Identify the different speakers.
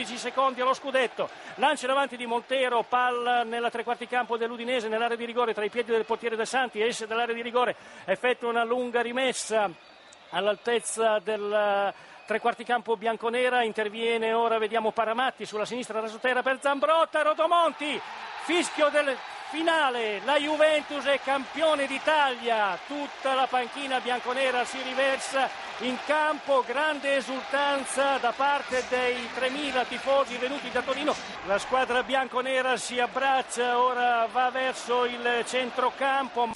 Speaker 1: 15 secondi allo scudetto. Lancia in avanti di Montero, palla nella tre quarti campo dell'Udinese, nell'area di rigore tra i piedi del portiere De Santi, esce dall'area di rigore, effettua una lunga rimessa all'altezza del tre quarti campo bianconera, interviene ora, vediamo Paramatti sulla sinistra Rasotera per Zambrotta, Rotomonti, fischio del finale, la Juventus è campione d'Italia, tutta la panchina bianconera si riversa in campo, grande esultanza da parte dei 3.000 tifosi venuti da Torino, la squadra bianconera si abbraccia, ora va verso il centrocampo.